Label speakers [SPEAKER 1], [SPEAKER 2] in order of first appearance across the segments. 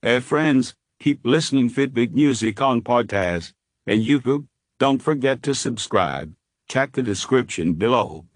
[SPEAKER 1] Hey friends, keep listening Fitbit Music on podcast and YouTube. Don't forget to subscribe. Check the description below.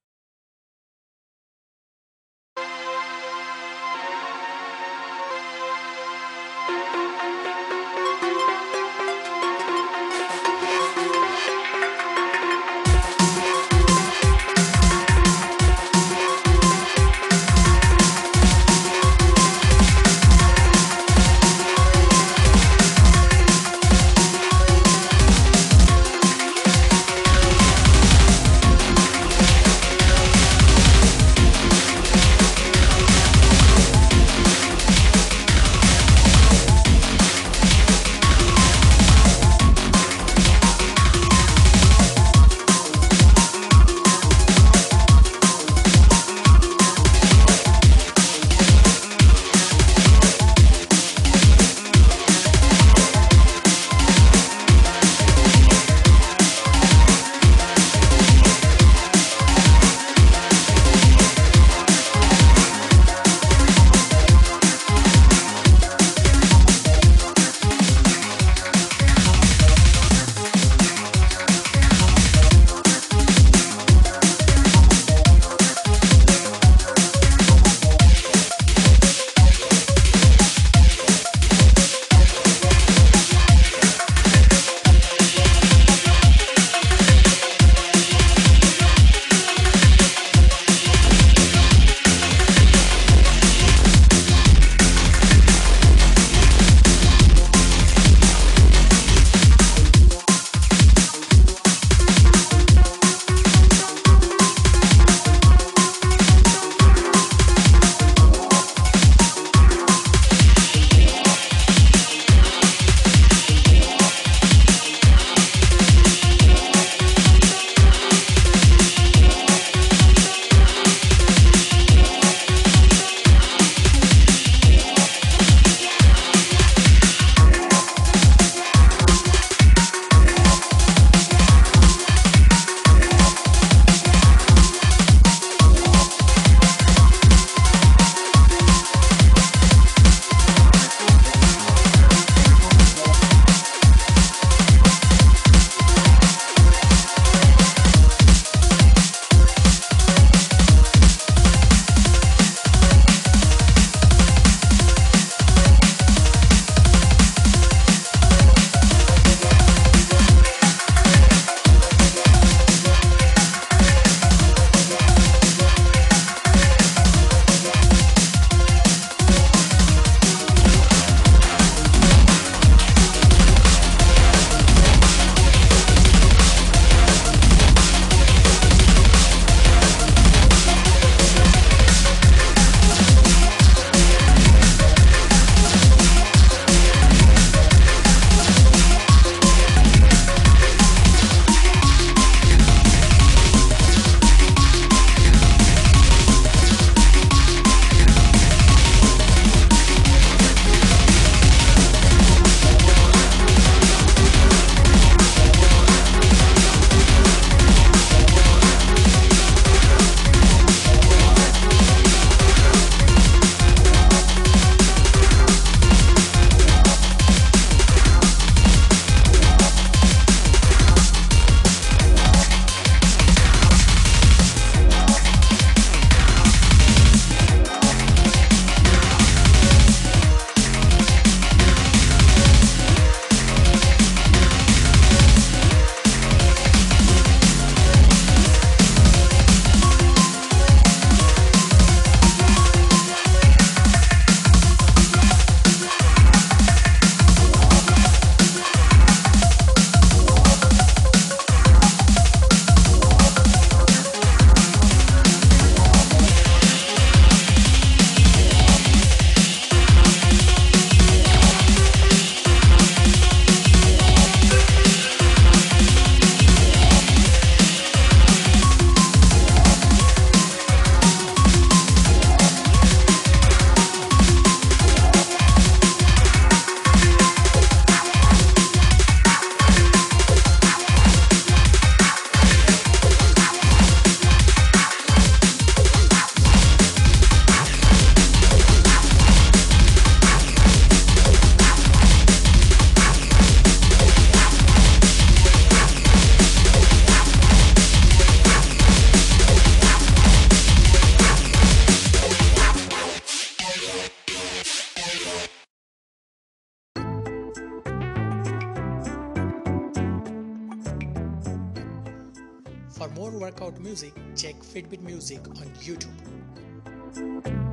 [SPEAKER 2] For more workout music, check Fitbit Music on YouTube.